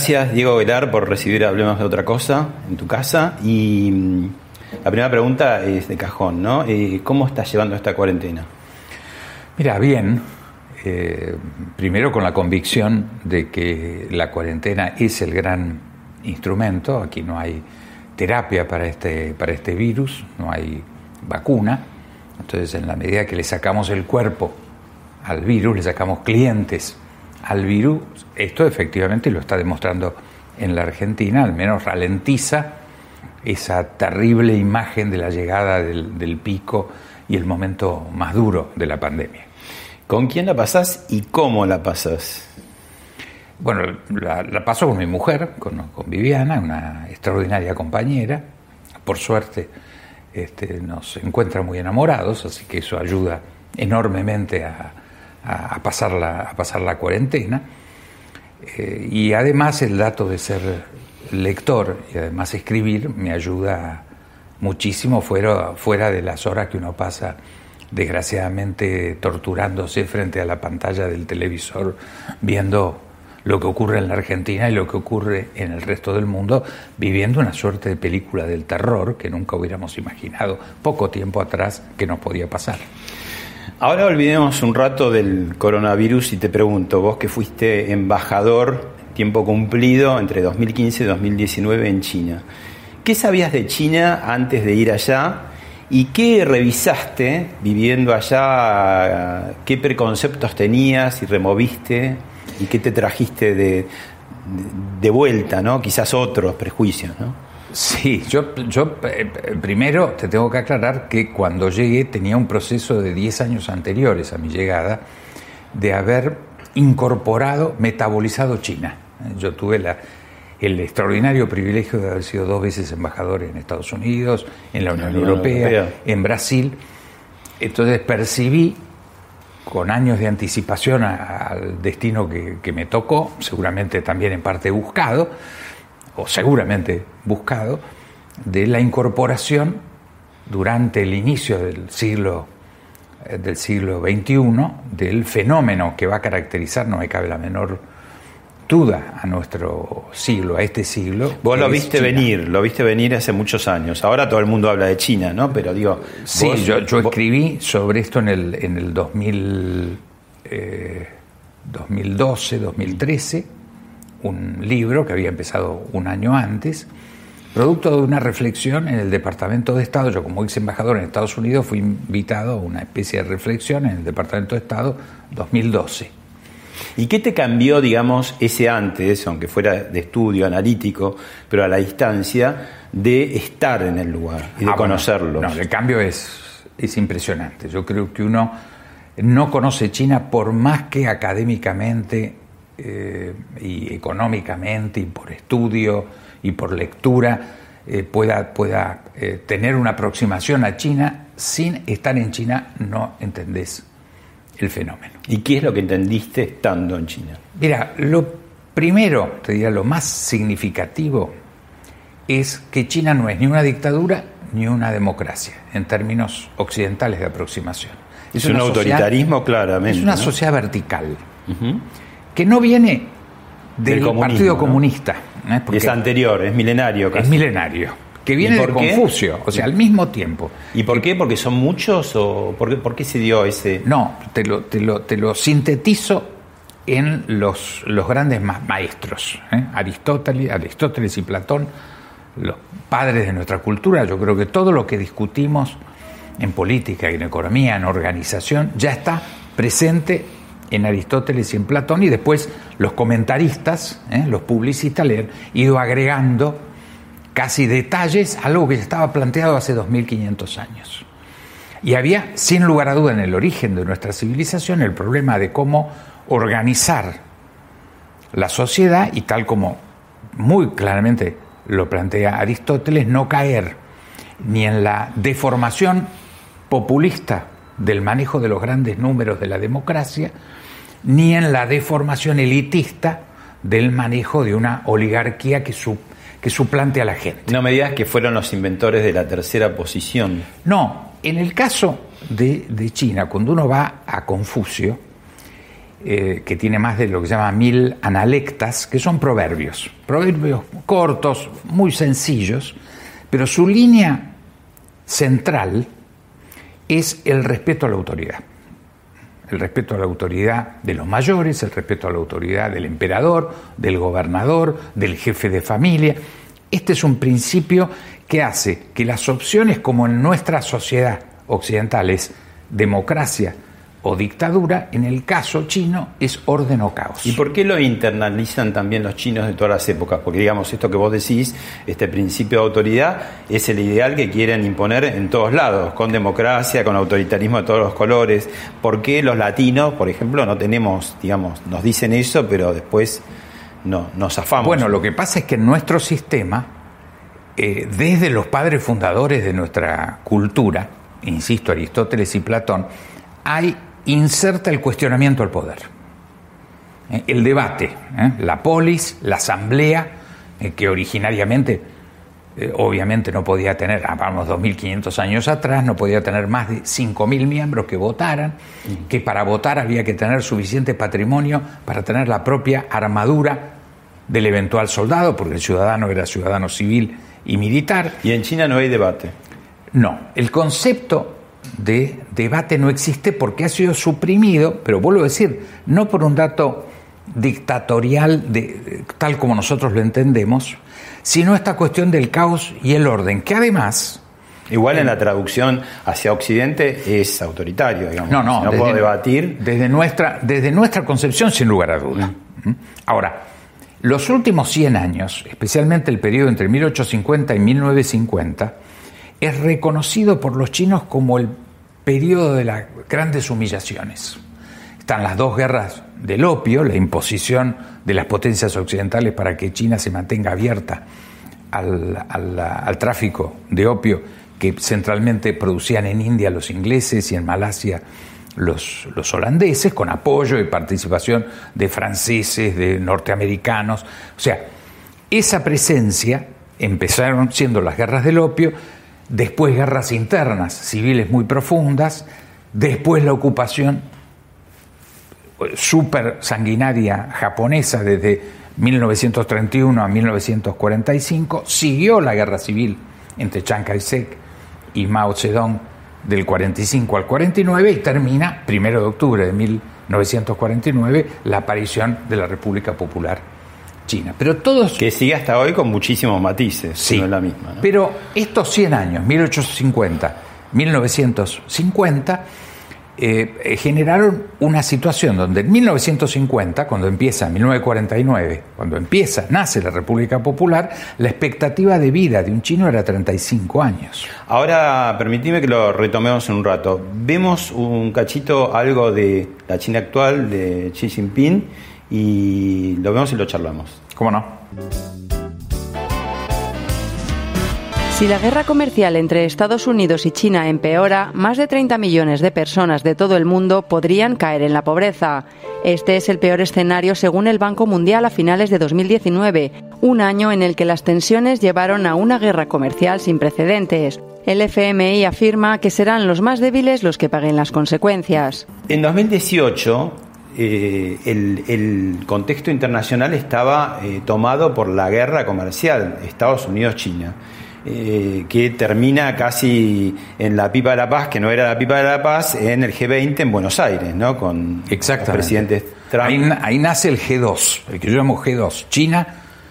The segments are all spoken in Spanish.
Gracias, Diego Velar, por recibir Hablemos de otra cosa en tu casa. Y mm, la primera pregunta es de cajón, ¿no? Eh, ¿Cómo estás llevando esta cuarentena? Mira, bien. Eh, primero con la convicción de que la cuarentena es el gran instrumento. Aquí no hay terapia para este, para este virus, no hay vacuna. Entonces, en la medida que le sacamos el cuerpo al virus, le sacamos clientes al virus, esto efectivamente lo está demostrando en la Argentina, al menos ralentiza esa terrible imagen de la llegada del, pico y el momento más duro de la pandemia. ¿Con quién la pasás y cómo la pasás? Bueno, la, paso con mi mujer, con, Viviana, una extraordinaria compañera. Por suerte este, nos encuentra muy enamorados, así que eso ayuda enormemente a, a, pasar, la, a pasar la cuarentena. Eh, y además el dato de ser lector y además escribir me ayuda muchísimo fuera, fuera de las horas que uno pasa desgraciadamente torturándose frente a la pantalla del televisor viendo lo que ocurre en la Argentina y lo que ocurre en el resto del mundo, viviendo una suerte de película del terror que nunca hubiéramos imaginado poco tiempo atrás que nos podía pasar. Ahora olvidemos un rato del coronavirus y te pregunto, vos que fuiste embajador tiempo cumplido entre 2015 y 2019 en China, ¿qué sabías de China antes de ir allá? ¿Y qué revisaste viviendo allá? ¿Qué preconceptos tenías y removiste? ¿Y qué te trajiste de, de, vuelta, ¿no? Quizás otros prejuicios, ¿no? Sí, yo, yo eh, primero te tengo que aclarar que cuando llegué tenía un proceso de 10 años anteriores a mi llegada de haber incorporado, metabolizado China. Yo tuve la, el extraordinario privilegio de haber sido dos veces embajador en Estados Unidos, en la Unión, Europea, en Brasil. Entonces percibí con años de anticipación al destino que, que me tocó, seguramente también en parte buscado, o seguramente buscado, de la incorporación durante el inicio del siglo, eh, del siglo XXI del fenómeno que va a caracterizar, no me cabe la menor duda, a nuestro siglo, a este siglo. Vos lo viste venir, lo viste venir hace muchos años. Ahora todo el mundo habla de China, ¿no? Pero digo. Sí, yo, escribí sobre esto en el, en el 2000, 2012, 2013 un libro que había empezado un año antes, producto de una reflexión en el Departamento de Estado. Yo como ex embajador en Estados Unidos fui invitado a una especie de reflexión en el Departamento de Estado 2012. ¿Y qué te cambió, digamos, ese antes, aunque fuera de estudio analítico, pero a la distancia, de estar en el lugar y de ah, conocerlo? no, el cambio es, es impresionante. Yo creo que uno no conoce China por más que académicamente eh, y económicamente y por estudio y por lectura eh, pueda, pueda eh, tener una aproximación a China, sin estar en China no entendés el fenómeno. ¿Y qué es lo que entendiste estando en China? Mira, lo primero, te diría lo más significativo, es que China no es ni una dictadura ni una democracia en términos occidentales de aproximación. Es, un autoritarismo, claramente. Es una sociedad vertical, que no viene del, Partido Comunista. ¿eh? es anterior, es milenario. Es milenario. Que viene de Confucio, o sea, al mismo tiempo. ¿Y por qué? ¿Porque son muchos o por qué, por qué se dio ese...? No, te lo, te lo, te lo sintetizo en los, los grandes maestros, ¿eh? Aristóteles, Aristóteles y Platón, los padres de nuestra cultura. Yo creo que todo lo que discutimos en política, en economía, en organización, ya está presente en Aristóteles y en Platón, y después los comentaristas, ¿eh? los publicistas, le han ido agregando casi detalles a algo que estaba planteado hace 2500 años. Y había, sin lugar a duda, en el origen de nuestra civilización el problema de cómo organizar la sociedad y tal como muy claramente lo plantea Aristóteles, no caer ni en la deformación populista del manejo de los grandes números de la democracia, ni en la deformación elitista del manejo de una oligarquía que, que suplante a la gente. No me digas que fueron los inventores de la tercera posición. No, en el caso de, de China, cuando uno va a Confucio, eh, que tiene más de lo que se llama mil analectas, que son proverbios, proverbios cortos, muy sencillos, pero su línea central es el respeto a la autoridad. El respeto a la autoridad de los mayores, el respeto a la autoridad del emperador, del gobernador, del jefe de familia. Este es un principio que hace que las opciones como en nuestra sociedad occidental es democracia, o dictadura, en el caso chino es orden o caos. ¿Y por qué lo internalizan también los chinos de todas las épocas? Porque digamos, esto que vos decís, este principio de autoridad, es el ideal que quieren imponer en todos lados, con democracia, con autoritarismo de todos los colores. ¿Por qué los latinos, por ejemplo, no tenemos, digamos, nos dicen eso, pero después no, nos zafamos? Bueno, lo que pasa es que en nuestro sistema, eh, desde los padres fundadores de nuestra cultura, insisto, Aristóteles y Platón, hay inserta el cuestionamiento al poder. Eh, el debate, ¿eh? la polis, la asamblea, eh, que originariamente obviamente no podía tener, ah, vamos 2.500 años atrás, no podía tener más de 5.000 miembros que votaran, que para votar había que tener suficiente patrimonio para tener la propia armadura del eventual soldado, porque el ciudadano era ciudadano civil y militar. ¿Y en China no hay debate? No, el concepto de debate no existe porque ha sido suprimido, pero vuelvo a decir, no por un dato dictatorial de, tal como nosotros lo entendemos, sino esta cuestión del caos y el orden, que además... Igual en la traducción hacia Occidente es autoritario, digamos. No, no, no puedo debatir. Desde nuestra, desde nuestra concepción, sin lugar a duda. ¿Mm? Ahora, los últimos 100 años, especialmente el periodo entre 1850 y 1950, es reconocido por los chinos como el periodo de las grandes humillaciones. Están las dos guerras del opio, la imposición de las potencias occidentales para que China se mantenga abierta al, tráfico de opio que centralmente producían en India los ingleses y en Malasia los, los, holandeses, con apoyo y participación de franceses, de norteamericanos. O sea, esa presencia empezaron siendo las guerras del opio, después guerras internas civiles muy profundas, después la ocupación eh, súper sanguinaria japonesa desde 1931 a 1945, siguió la guerra civil entre Chiang Kai-shek y Mao Zedong del 45 al 49 y termina, primero de octubre de 1949, la aparición de la República Popular China. Pero todos... Que sigue hasta hoy con muchísimos matices, sí, no es la misma. Pero estos 100 años, 1850, 1950, eh, generaron una situación donde en 1950, cuando empieza, 1949, cuando empieza, nace la República Popular, la expectativa de vida de un chino era 35 años. Ahora, permitime que lo retomemos en un rato. Vemos un cachito, algo de la China actual, de Xi Jinping, y lo vemos y lo charlamos. ¿Cómo no? Si la guerra comercial entre Estados Unidos y China empeora, más de 30 millones de personas de todo el mundo podrían caer en la pobreza. Este es el peor escenario según el Banco Mundial a finales de 2019, un año en el que las tensiones llevaron a una guerra comercial sin precedentes. El FMI afirma que serán los más débiles los que paguen las consecuencias. En 2018, eh, el, contexto internacional estaba eh, tomado por la guerra comercial Estados Unidos-China. Eh, que termina casi en la pipa de la paz, que no era la pipa de la paz, en el G20 en Buenos Aires, ¿no? Con el presidente Trump. Ahí, nace el G2, el que yo llamo G2, China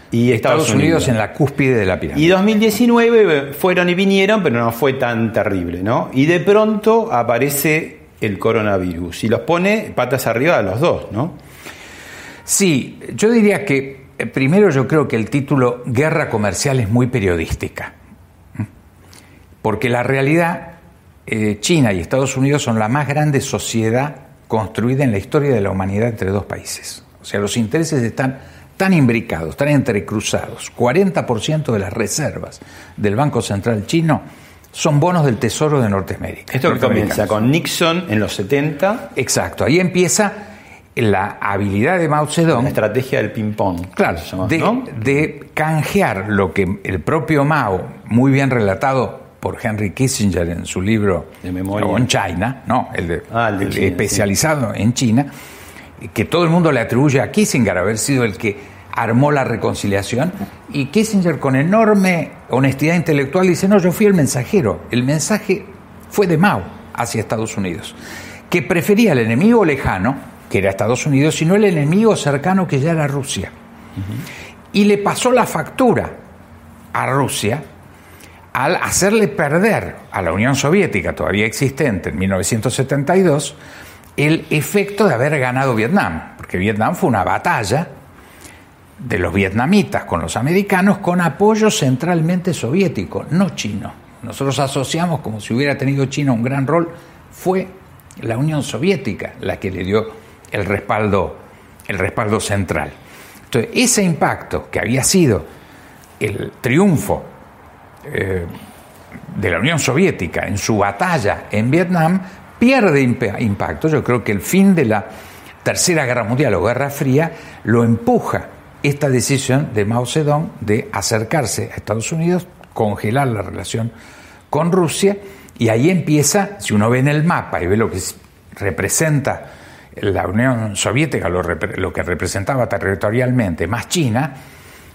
y Estados, Unidos. en la cúspide de la pirámide. Y 2019 fueron y vinieron, pero no fue tan terrible, ¿no? Y de pronto aparece el coronavirus y los pone patas arriba a los dos, ¿no? Sí, yo diría que eh, primero yo creo que el título Guerra Comercial es muy periodística. Porque la realidad, eh, China y Estados Unidos son la más grande sociedad construida en la historia de la humanidad entre dos países. O sea, los intereses están tan imbricados, tan entrecruzados. 40% de las reservas del Banco Central chino son bonos del Tesoro de Norteamérica. Esto comienza con Nixon en los 70. Exacto, ahí empieza la habilidad de Mao Zedong. La estrategia del ping-pong. Claro, de, de, canjear lo que el propio Mao, muy bien relatado por Henry Kissinger en su libro de memoria. en China, no, el, de, ah, especializado en China, que todo el mundo le atribuye a Kissinger haber sido el que armó la reconciliación y Kissinger con enorme honestidad intelectual dice, no, yo fui el mensajero, el mensaje fue de Mao hacia Estados Unidos, que prefería el enemigo lejano, que era Estados Unidos, sino el enemigo cercano que ya era Rusia. Y le pasó la factura a Rusia al hacerle perder a la Unión Soviética, todavía existente en 1972, el efecto de haber ganado Vietnam, porque Vietnam fue una batalla de los vietnamitas con los americanos con apoyo centralmente soviético, no chino. Nosotros asociamos como si hubiera tenido China un gran rol, fue la Unión Soviética la que le dio el respaldo, el respaldo central. Entonces, ese impacto que había sido el triunfo eh, de la Unión Soviética en su batalla en Vietnam pierde impacto. Yo creo que el fin de la Tercera Guerra Mundial o Guerra Fría lo empuja esta decisión de Mao Zedong de acercarse a Estados Unidos, congelar la relación con Rusia, y ahí empieza, si uno ve en el mapa y ve lo que representa la Unión Soviética, lo, que representaba territorialmente, más China,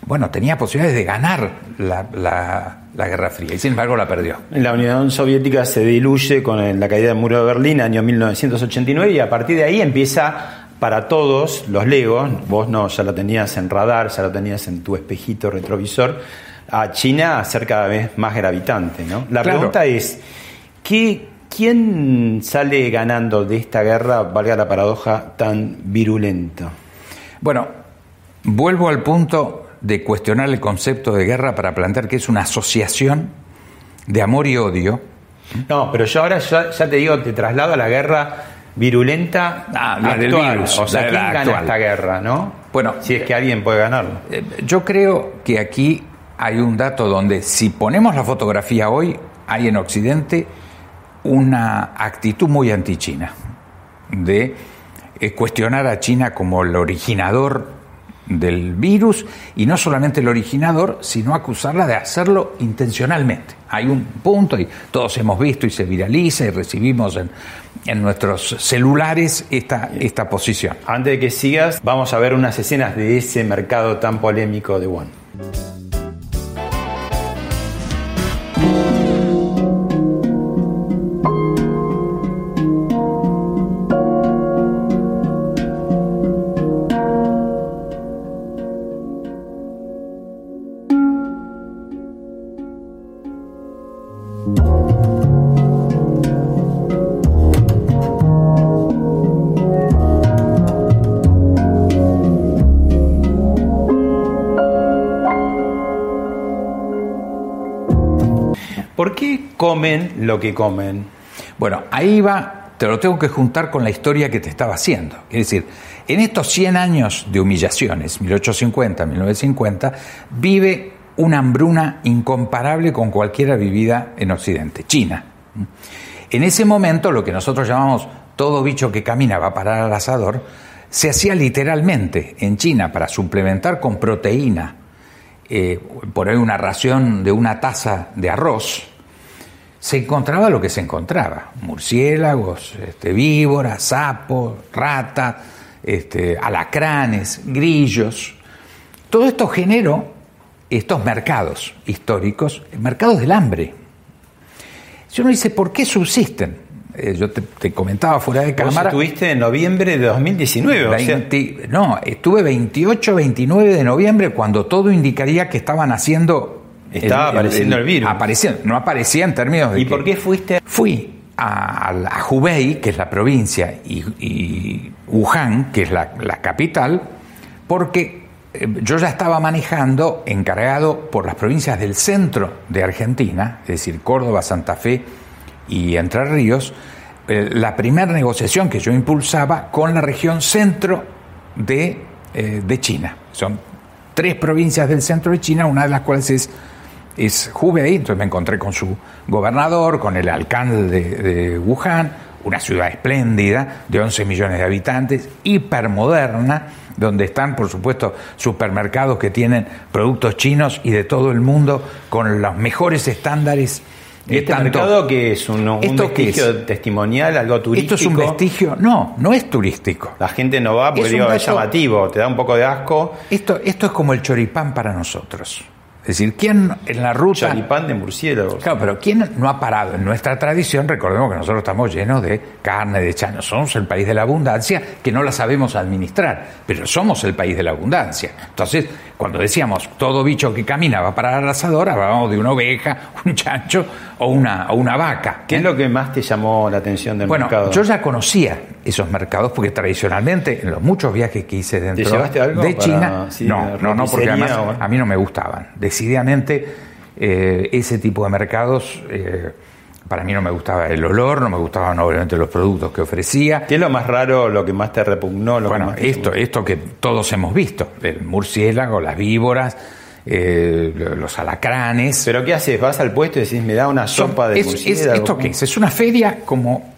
bueno, tenía posibilidades de ganar la, Guerra Fría y sin embargo la perdió. La Unión Soviética se diluye con la caída del muro de Berlín, año 1989, y a partir de ahí empieza para todos los Legos, vos no, ya lo tenías en radar, ya lo tenías en tu espejito retrovisor, a China a ser cada vez más gravitante. ¿no? La pregunta es, ¿qué, ¿quién sale ganando de esta guerra, valga la paradoja, tan virulenta? Bueno, vuelvo al punto de cuestionar el concepto de guerra para plantear que es una asociación de amor y odio. No, pero yo ahora ya, ya te digo, te traslado a la guerra virulenta ah, virus, o sea, ¿quién gana esta guerra, no? Bueno, si es que alguien puede ganarlo. Eh, yo creo que aquí hay un dato donde si ponemos la fotografía hoy, hay en Occidente una actitud muy anti-China, de eh, cuestionar a China como el originador del virus y no solamente el originador, sino acusarla de hacerlo intencionalmente. Hay un punto y todos hemos visto y se viraliza y recibimos en, en nuestros celulares esta, esta posición. Antes de que sigas, vamos a ver unas escenas de ese mercado tan polémico de One. Lo que comen. Bueno, ahí va, te lo tengo que juntar con la historia que te estaba haciendo. Es decir, en estos 100 años de humillaciones, 1850, 1950, vive una hambruna incomparable con cualquiera vivida en Occidente, China. En ese momento, lo que nosotros llamamos todo bicho que camina va a parar al asador, se hacía literalmente en China para suplementar con proteína, eh, por ahí una ración de una taza de arroz, se encontraba lo que se encontraba, murciélagos, este, víboras, sapos, ratas, este, alacranes, grillos. Todo esto generó estos mercados históricos, mercados del hambre. Si uno dice, ¿por qué subsisten? Eh, yo te, comentaba fuera de cámara. estuviste en noviembre de 2019. No, estuve 28, 29 de noviembre cuando todo indicaría que estaban haciendo estaba apareciendo el, virus. Apareciendo, no aparecía en términos de. ¿Y por qué fuiste? Fui a, a, Hubei, que es la provincia, y, Wuhan, que es la, capital, porque eh, yo ya estaba manejando, encargado por las provincias del centro de Argentina, es decir, Córdoba, Santa Fe y Entre Ríos, eh, la primera negociación que yo impulsaba con la región centro de, eh, de China. Son tres provincias del centro de China, una de las cuales es es Hubei, entonces me encontré con su gobernador, con el alcalde de, Wuhan, una ciudad espléndida de 11 millones de habitantes, hipermoderna, donde están, por supuesto, supermercados que tienen productos chinos y de todo el mundo con los mejores estándares. este mercado que es un, vestigio testimonial, algo turístico? Esto es un vestigio, no, no es turístico. La gente no va porque es, llamativo, te da un poco de asco. Esto, esto es como el choripán para nosotros. Es decir, ¿quién en la ruta... Choripán de murciélagos. Claro, pero ¿quién no ha parado? En nuestra tradición, recordemos que nosotros estamos llenos de carne, de chano. Somos el país de la abundancia, que no la sabemos administrar, pero somos el país de la abundancia. Entonces, cuando decíamos todo bicho que camina va para el asador, hablábamos de una oveja, un chancho o una, o una vaca. ¿Qué es lo que más te llamó la atención del bueno, mercado? Yo ya conocía esos mercados porque tradicionalmente en los muchos viajes que hice dentro de China, no, no, no, porque además a mí no me gustaban. Decididamente eh, ese tipo de mercados eh, para mí no me gustaba el olor, no me gustaban obviamente los productos que ofrecía. ¿Qué es lo más raro, lo que más te repugnó? Lo bueno, esto, esto que todos hemos visto, el murciélago, las víboras, eh, los alacranes. ¿Pero qué haces? ¿Vas al puesto y decís, me da una sopa de murciélago? ¿Esto qué es? Es una feria como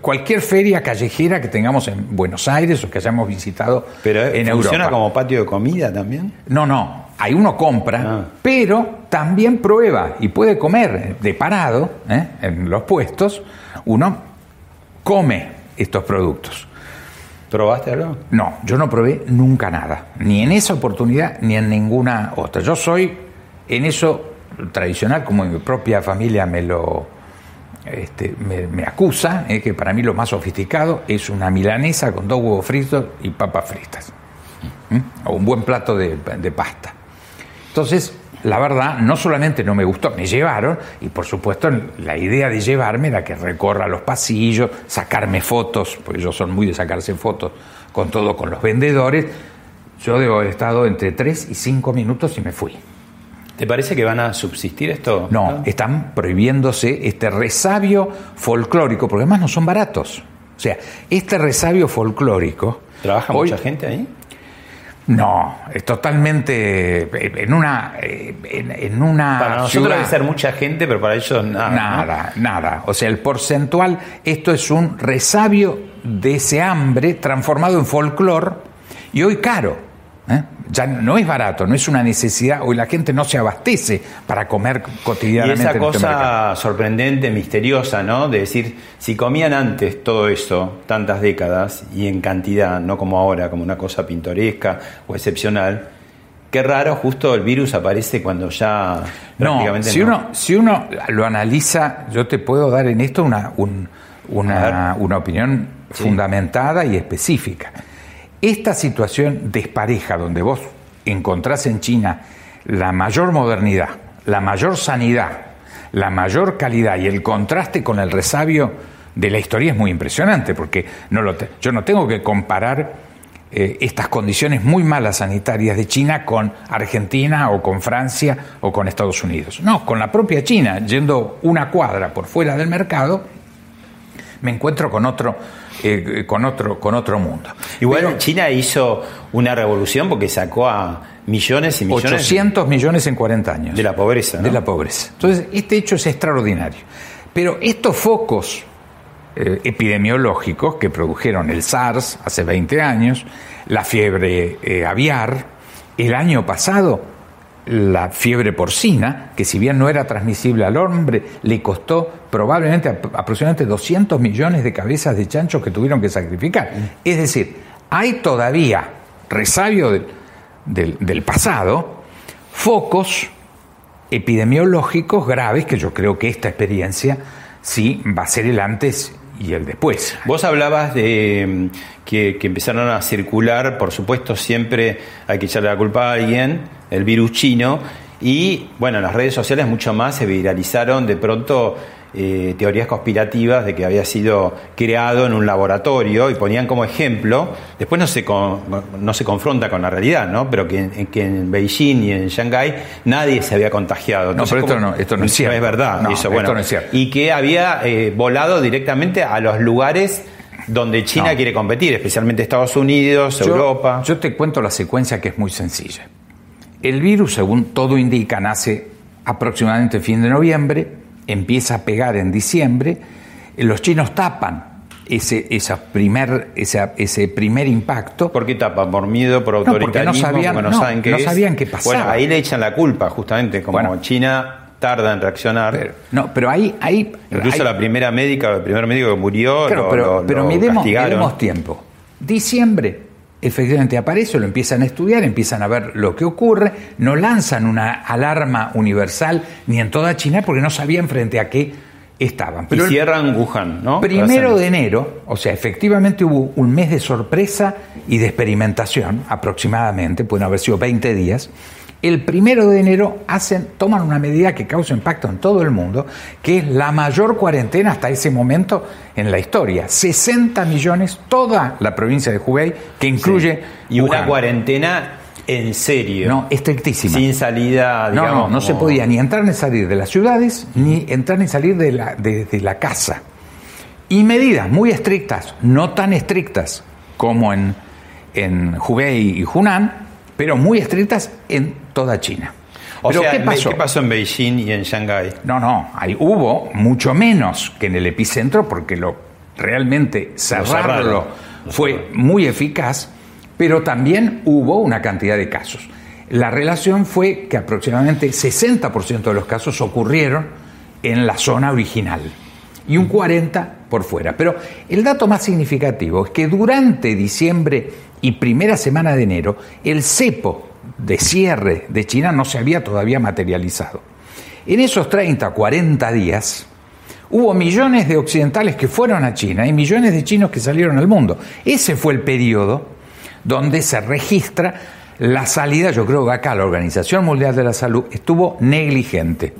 cualquier feria callejera que tengamos en Buenos Aires o que hayamos visitado ¿Pero en ¿Funciona como patio de comida también? No, no. Ahí uno compra, ah. pero también prueba y puede comer de parado ¿eh? en los puestos. Uno come estos productos. ¿Probaste algo? No, yo no probé nunca nada. Ni en esa oportunidad ni en ninguna otra. Yo soy en eso tradicional, como mi propia familia me lo, este, me, acusa, eh, que para mí lo más sofisticado es una milanesa con dos huevos fritos y papas fritas. ¿Mm? O un buen plato de, pasta. Entonces, la verdad, no solamente no me gustó, me llevaron, y por supuesto la idea de llevarme era que recorra los pasillos, sacarme fotos, porque ellos son muy de sacarse fotos con todo, con los vendedores. Yo debo haber estado entre tres y cinco minutos y me fui. ¿Te parece que van a subsistir esto? No, están prohibiéndose este resabio folclórico, porque además no son baratos. O sea, este resabio folclórico. ¿Trabaja mucha gente ahí? No, es totalmente en una en, una para nosotros debe ser mucha gente, pero para ellos nada. Nada, nada. O sea, el porcentual, esto es un resabio de ese hambre transformado en folclore y hoy caro. ¿Eh? Ya no es barato, no es una necesidad, hoy la gente no se abastece para comer cotidianamente. Y esa este cosa sorprendente, misteriosa, ¿no? De decir, si comían antes todo eso, tantas décadas, y en cantidad, no como ahora, como una cosa pintoresca o excepcional, qué raro, justo el virus aparece cuando ya no, si Uno, si uno lo analiza, yo te puedo dar en esto una, una, una, opinión fundamentada y específica. Esta situación despareja donde vos encontrás en China la mayor modernidad, la mayor sanidad, la mayor calidad y el contraste con el resabio de la historia es muy impresionante, porque no lo yo no tengo que comparar eh, estas condiciones muy malas sanitarias de China con Argentina o con Francia o con Estados Unidos. No, con la propia China, yendo una cuadra por fuera del mercado, me encuentro con otro eh, con, otro, con otro mundo. Igual China hizo una revolución porque sacó a millones y millones. 800 millones en 40 años. De la pobreza. De la pobreza. Entonces, este hecho es extraordinario. Pero estos focos eh, epidemiológicos que produjeron el SARS hace 20 años, la fiebre eh, aviar, el año pasado, la fiebre porcina, que si bien no era transmisible al hombre, le costó probablemente aproximadamente 200 millones de cabezas de chanchos que tuvieron que sacrificar. Es decir, hay todavía resabio del, pasado, focos epidemiológicos graves, que yo creo que esta experiencia sí va a ser el antes y el después. Vos hablabas de mm, que, que, empezaron a circular, por supuesto siempre hay que echarle la culpa a alguien, el virus chino, y bueno, las redes sociales mucho más se viralizaron de pronto eh, teorías conspirativas de que había sido creado en un laboratorio y ponían como ejemplo, después no se, no se confronta con la realidad, ¿no? pero que, en Beijing y en Shanghái nadie se había contagiado. no, pero esto no, esto no es cierto. es verdad, eso, bueno, es cierto. Y que había eh, volado directamente a los lugares donde China quiere competir, especialmente Estados Unidos, Europa. Yo te cuento la secuencia que es muy sencilla. El virus, según todo indica, nace aproximadamente fin de noviembre, empieza a pegar en diciembre, eh, los chinos tapan ese, esa primer, ese primer impacto. ¿Por qué tapan? ¿Por miedo, por autoritarismo? No, sabían, no, saben qué no sabían qué pasaba. Bueno, ahí le echan la culpa, justamente, como China tarda en reaccionar. no, pero ahí... ahí Incluso la primera médica, el primer médico que murió, claro, pero, pero miremos tiempo. Diciembre, efectivamente aparece, lo empiezan a estudiar, empiezan a ver lo que ocurre, no lanzan una alarma universal ni en toda China porque no sabían frente a qué estaban. Pero y cierran Wuhan, ¿no? Primero de enero, o sea, efectivamente hubo un mes de sorpresa y de experimentación, aproximadamente, pueden haber sido 20 días, el primero de enero hacen, toman una medida que causa impacto en todo el mundo, que es la mayor cuarentena hasta ese momento en la historia. 60 millones, toda la provincia de Hubei, que incluye... Y una cuarentena en serio. No, estrictísima. Sin salida, digamos. No, no, no se podía ni entrar ni salir de las ciudades, ni entrar ni salir de la, de, la casa. Y medidas muy estrictas, no tan estrictas como en, en Hubei y Hunan, pero muy estrictas en toda China. O ¿qué pasó? ¿qué pasó en Beijing y en Shanghái? No, no, ahí hubo mucho menos que en el epicentro porque lo realmente cerrarlo fue muy eficaz, pero también hubo una cantidad de casos. La relación fue que aproximadamente 60% de los casos ocurrieron en la zona original y un 40% por fuera. Pero el dato más significativo es que durante diciembre y primera semana de enero, el cepo de cierre de China no se había todavía materializado. En esos 30, 40 días, hubo millones de occidentales que fueron a China y millones de chinos que salieron al mundo. Ese fue el periodo donde se registra la salida, yo creo que acá la Organización Mundial de la Salud estuvo negligente,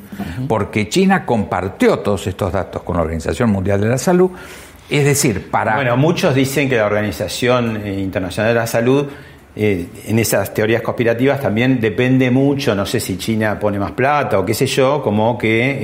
porque China compartió todos estos datos con la Organización Mundial de la Salud, es decir, para... Bueno, muchos dicen que la Organización Internacional de la Salud eh, en esas teorías conspirativas también depende mucho, no sé si China pone más plata o qué sé yo, como que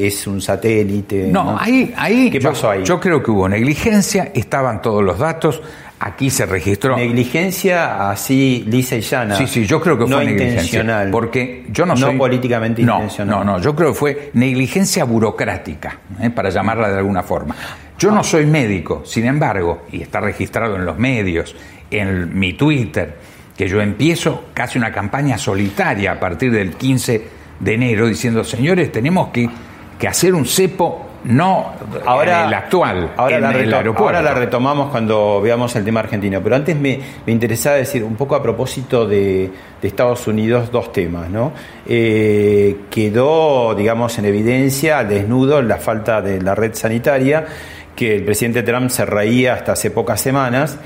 eh, es un satélite. No, Ahí, ahí, ¿qué pasó ahí? Yo creo que hubo negligencia, estaban todos los datos, aquí se registró. Negligencia así lisa y llana. Sí, sí, yo creo que fue intencional. Porque yo no soy. No políticamente intencional. No, no, yo creo que fue negligencia burocrática, ¿eh? para llamarla de alguna forma. Yo no soy médico, sin embargo, y está registrado en los medios, en mi Twitter, que yo empiezo casi una campaña solitaria a partir del 15 de enero diciendo, señores, tenemos que, que hacer un cepo no ahora, el actual, ahora en la el aeropuerto. Ahora la retomamos cuando veamos el tema argentino, pero antes me, me interesaba decir un poco a propósito de, Estados Unidos dos temas, ¿no? Eh, quedó, digamos, en evidencia al desnudo la falta de la red sanitaria, que el presidente Trump se reía hasta hace pocas semanas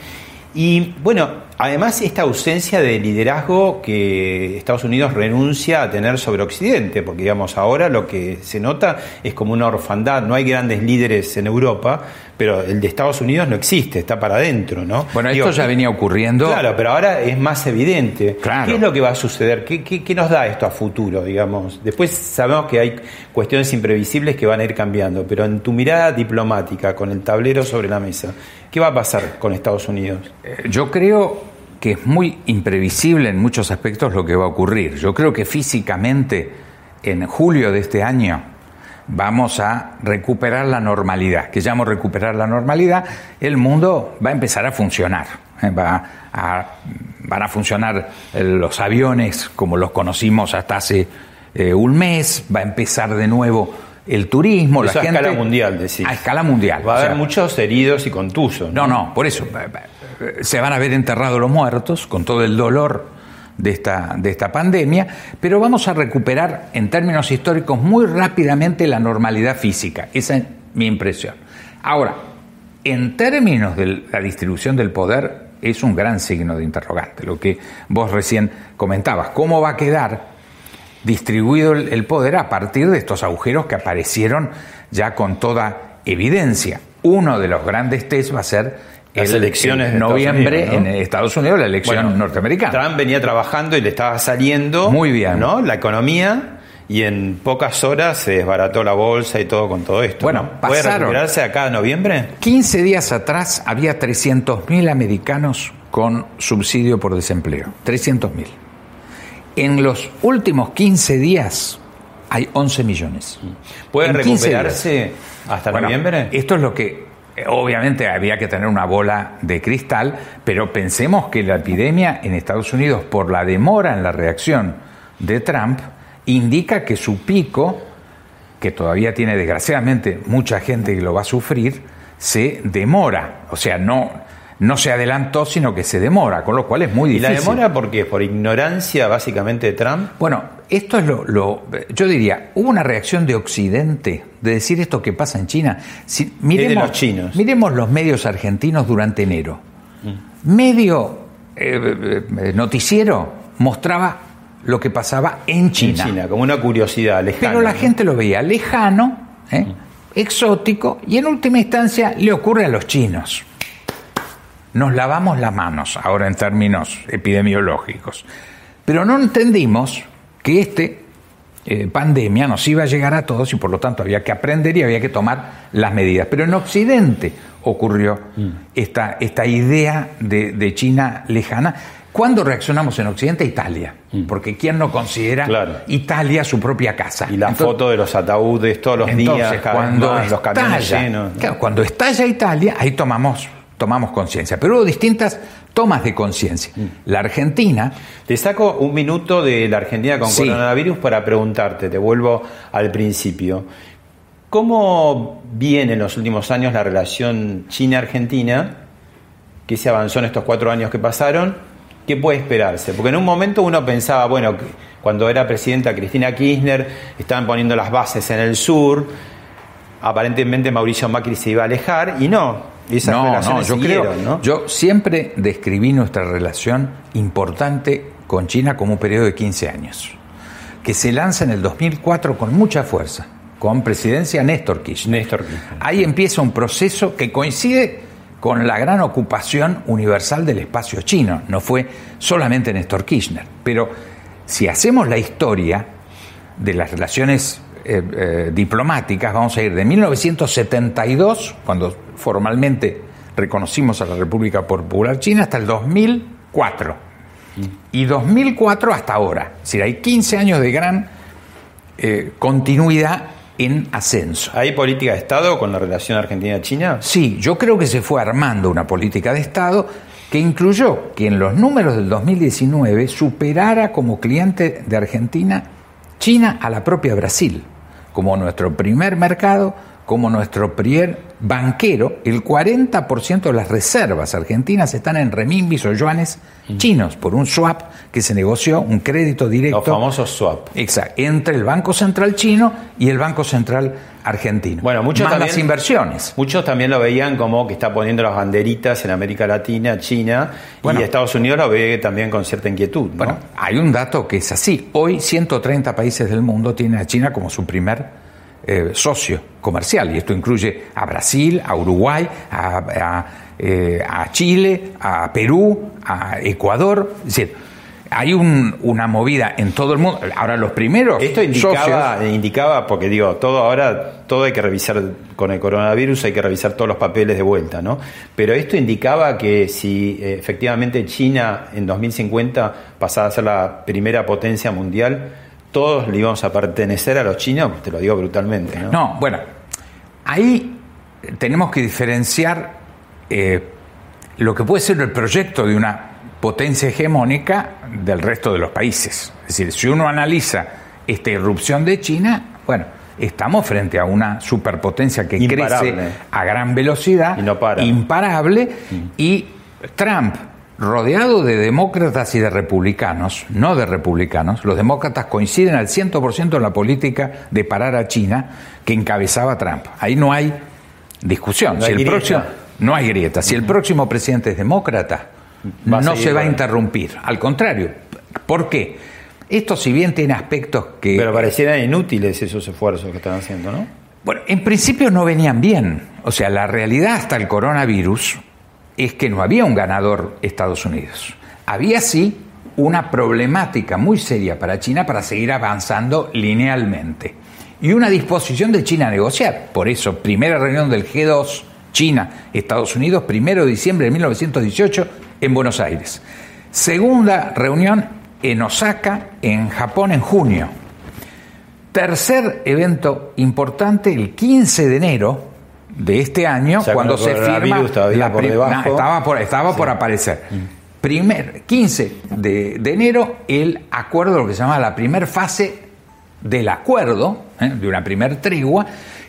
y bueno, además esta ausencia de liderazgo que Estados Unidos renuncia a tener sobre Occidente, porque digamos ahora lo que se nota es como una orfandad, no hay grandes líderes en Europa, pero el de Estados Unidos no existe, está para adentro, ¿no? Bueno, esto ya venía ocurriendo. Claro, pero ahora es más evidente. ¿Qué es lo que va a suceder? ¿Qué, qué, nos da esto a futuro, digamos? Después sabemos que hay cuestiones imprevisibles que van a ir cambiando, pero en tu mirada diplomática, con el tablero sobre la mesa, ¿qué va a pasar con Estados Unidos? Eh, yo creo que es muy imprevisible en muchos aspectos lo que va a ocurrir. Yo creo que físicamente en julio de este año vamos a recuperar la normalidad. Que llamo recuperar la normalidad, el mundo va a empezar a funcionar. eh, va a, van a funcionar eh, los aviones como los conocimos hasta hace un mes, va a empezar de nuevo el turismo, Eso la a gente... escala mundial, decís. A escala mundial. Va a haber sea, muchos heridos y contusos. no, no, por eso. eh, Se van a ver enterrados los muertos con todo el dolor de esta, de esta pandemia, pero vamos a recuperar en términos históricos muy rápidamente la normalidad física. Esa es mi impresión. Ahora, en términos de la distribución del poder, es un gran signo de interrogante, lo que vos recién comentabas. ¿Cómo va a quedar distribuido el, el poder a partir de estos agujeros que aparecieron ya con toda evidencia? Uno de los grandes test va a ser Las el- elecciones en Estados noviembre Unidos, ¿no? en Estados Unidos, la elección Bueno, norteamericana. Trump venía trabajando y le estaba saliendo Muy bien. ¿no? la economía y en pocas horas se desbarató la bolsa y todo con todo esto. Bueno, ¿no? ¿Puede pasaron. recuperarse acá en noviembre? 15 días atrás había 300.000 americanos con subsidio por desempleo. 300.000. En los últimos 15 días hay 11 millones. ¿Puede En 15 recuperarse hasta Bueno, noviembre? Esto es lo que eh, obviamente había que tener una bola de cristal, pero pensemos que la epidemia en Estados Unidos, por la demora en la reacción de Trump, indica que su pico, que todavía tiene desgraciadamente mucha gente que lo va a sufrir, se demora. O sea, no, no se adelantó, sino que se demora, con lo cual es muy ¿Y la difícil. demora por qué? ¿Por ignorancia básicamente de Trump? Bueno, esto es lo, lo- Yo diría, hubo una reacción de Occidente de decir esto que pasa en China. Si, miremos, los chinos. miremos los medios argentinos durante enero. Medio eh, eh, noticiero mostraba lo que pasaba en China. En China, como una curiosidad lejana. Pero la ¿no? gente lo veía lejano, ¿eh? exótico, y en última instancia le ocurre a los chinos. Nos lavamos las manos, ahora en términos epidemiológicos. Pero no entendimos que este eh, pandemia nos iba a llegar a todos y por lo tanto había que aprender y había que tomar las medidas. Pero en Occidente ocurrió Mm. esta, esta idea de, de China lejana. ¿Cuándo reaccionamos en Occidente? Italia. Porque ¿quién no considera Mm. Claro. Italia su propia casa? Y la Entonces- foto de los ataúdes todos los días, cada cuando más, los camiones estalla, llenos. ¿no? claro, cuando estalla Italia, ahí tomamos, tomamos conciencia. Pero hubo distintas tomas de conciencia. Mm. La Argentina, Te saco un minuto de la Argentina con Sí. coronavirus para preguntarte, te vuelvo al principio. ¿Cómo viene en los últimos años la relación China-Argentina? ¿Qué se avanzó en estos cuatro años que pasaron? ¿Qué puede esperarse? Porque en un momento uno pensaba, bueno, cuando era presidenta Cristina Kirchner, estaban poniendo las bases en el sur, aparentemente Mauricio Macri se iba a alejar, y no, esas no, no, relaciones yo siguieron, creo, ¿no? yo siempre describí nuestra relación importante con China como un periodo de 15 años, que se lanza en el 2004 con mucha fuerza, con presidencia Néstor Kirchner. Néstor Kirchner. Ahí empieza un proceso que coincide con la gran ocupación universal del espacio chino. No fue solamente Néstor Kirchner. Pero si hacemos la historia de las relaciones eh, eh, diplomáticas, vamos a ir de 1972, cuando formalmente reconocimos a la República Popular China, hasta el 2004. Y 2004 hasta ahora. Es decir, hay 15 años de gran eh, continuidad en ascenso. ¿Hay política de Estado con la relación Argentina-China? Sí, yo creo que se fue armando una política de Estado que incluyó que en los números del 2019 superara como cliente de Argentina China a la propia Brasil, como nuestro primer mercado, como nuestro primer banquero. El 40% de las reservas argentinas están en renminbis o yuanes chinos por un swap que se negoció, un crédito directo. Los famosos swap. Exacto, entre el Banco Central chino y el Banco Central argentino. Bueno, muchos Más también- las inversiones. Muchos también lo veían como que está poniendo las banderitas en América Latina, China, Bueno. y Estados Unidos lo ve también con cierta inquietud. ¿no? Bueno, hay un dato que es así. Hoy 130 países del mundo tienen a China como su primer eh, socio comercial. Y esto incluye a Brasil, a Uruguay, a, a, eh, a Chile, a Perú, a Ecuador. Es decir, hay un- una movida en todo el mundo. Ahora, los primeros Esto indicaba, socios- indicaba, porque digo, todo ahora, todo hay que revisar con el coronavirus, hay que revisar todos los papeles de vuelta, ¿no? Pero esto indicaba que si eh, efectivamente China en 2050 pasaba a ser la primera potencia mundial, todos le íbamos a pertenecer a los chinos, te lo digo brutalmente, ¿no? No, bueno, ahí tenemos que diferenciar eh, lo que puede ser el proyecto de una potencia hegemónica del resto de los países. Es decir, si uno analiza esta irrupción de China, bueno, estamos frente a una superpotencia que crece a gran velocidad, imparable, mm. y Trump, rodeado de demócratas y de republicanos, no de republicanos, los demócratas coinciden al 100% en la política de parar a China que encabezaba Trump. Ahí no hay discusión. No hay el próximo, no hay grieta. Si el próximo presidente es demócrata, no se va a interrumpir. Al contrario. ¿Por qué? Esto si bien tiene aspectos que... Pero parecieran inútiles esos esfuerzos que están haciendo, ¿no? Bueno, en principio no venían bien. O sea, la realidad hasta el coronavirus es que no había un ganador Estados Unidos. Había sí una problemática muy seria para China para seguir avanzando linealmente. Y una disposición de China a negociar. Por eso, primera reunión del G2, China, Estados Unidos, primero de diciembre de 1918, en Buenos Aires. Segunda reunión en Osaka, en Japón, en junio. Tercer evento importante, el 15 de enero de este año, cuando se firma la por estaba por, estaba por aparecer. Mm. Primer, 15 de, enero, el acuerdo, lo que se llama la primera fase del acuerdo, ¿eh? de una primer tregua,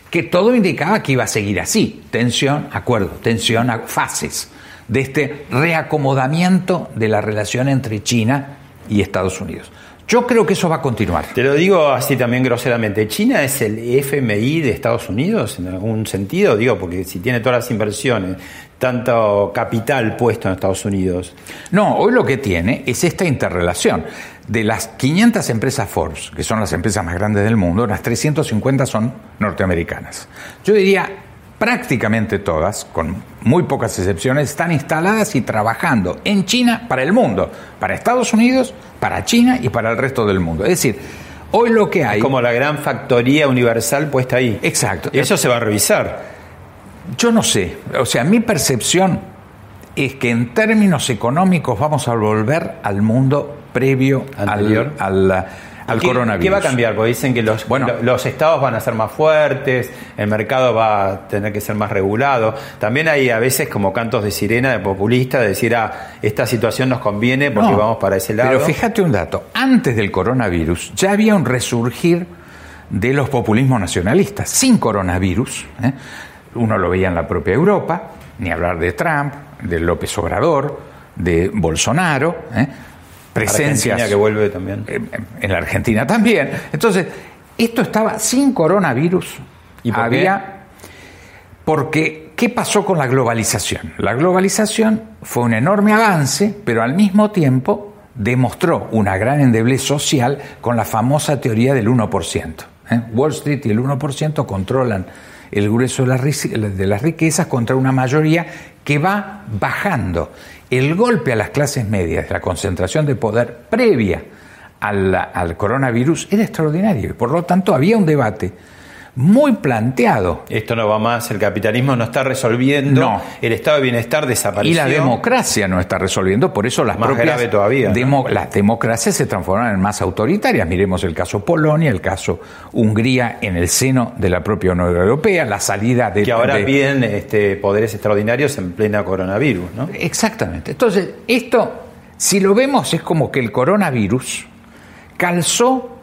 que todo indicaba que iba a seguir así, tensión, acuerdo, tensión, fases de este reacomodamiento de la relación entre China y Estados Unidos. Yo creo que eso va a continuar. Te lo digo así también groseramente. ¿China es el FMI de Estados Unidos en algún sentido? Digo, porque si tiene todas las inversiones, tanto capital puesto en Estados Unidos. No, hoy lo que tiene es esta interrelación. De las 500 empresas Forbes, que son las empresas más grandes del mundo, las 350 son norteamericanas. Yo diría prácticamente todas, con muy pocas excepciones, están instaladas y trabajando en China para el mundo, para Estados Unidos, para China y para el resto del mundo. Es decir, hoy lo que hay... Es como la gran factoría universal puesta ahí. Exacto. Y eso se va a revisar. Yo no sé, o sea, mi percepción es que en términos económicos vamos a volver al mundo previo Anterior. al al coronavirus. ¿Qué va a cambiar? Porque dicen que los, los estados van a ser más fuertes, el mercado va a tener que ser más regulado. También hay a veces como cantos de sirena de populista de decir, ah, esta situación nos conviene porque vamos para ese lado. Pero fíjate un dato, antes del coronavirus ya había un resurgir de los populismos nacionalistas, sin coronavirus. ¿eh? Uno lo veía en la propia Europa, ni hablar de Trump, de López Obrador, de Bolsonaro. ¿eh? Presencias. que vuelve también. En la Argentina también. Entonces, esto estaba sin coronavirus. ¿Y por había. Porque, ¿qué pasó con la globalización? La globalización fue un enorme avance, pero al mismo tiempo demostró una gran endeblez social con la famosa teoría del 1%. ¿eh? Wall Street y el 1% controlan el grueso de las riquezas contra una mayoría que va bajando el golpe a las clases medias, la concentración de poder previa al, al coronavirus era extraordinario y por lo tanto había un debate muy planteado. Esto no va más, el capitalismo no está resolviendo, el estado de bienestar desapareció. Y la democracia no está resolviendo, por eso las propias todavía, las democracias se transforman en más autoritarias. Miremos el caso Polonia, el caso Hungría en el seno de la propia Unión Europea, la salida de... Que ahora piden este, poderes extraordinarios en plena coronavirus, ¿no? Exactamente. Entonces, esto, si lo vemos, es como que el coronavirus calzó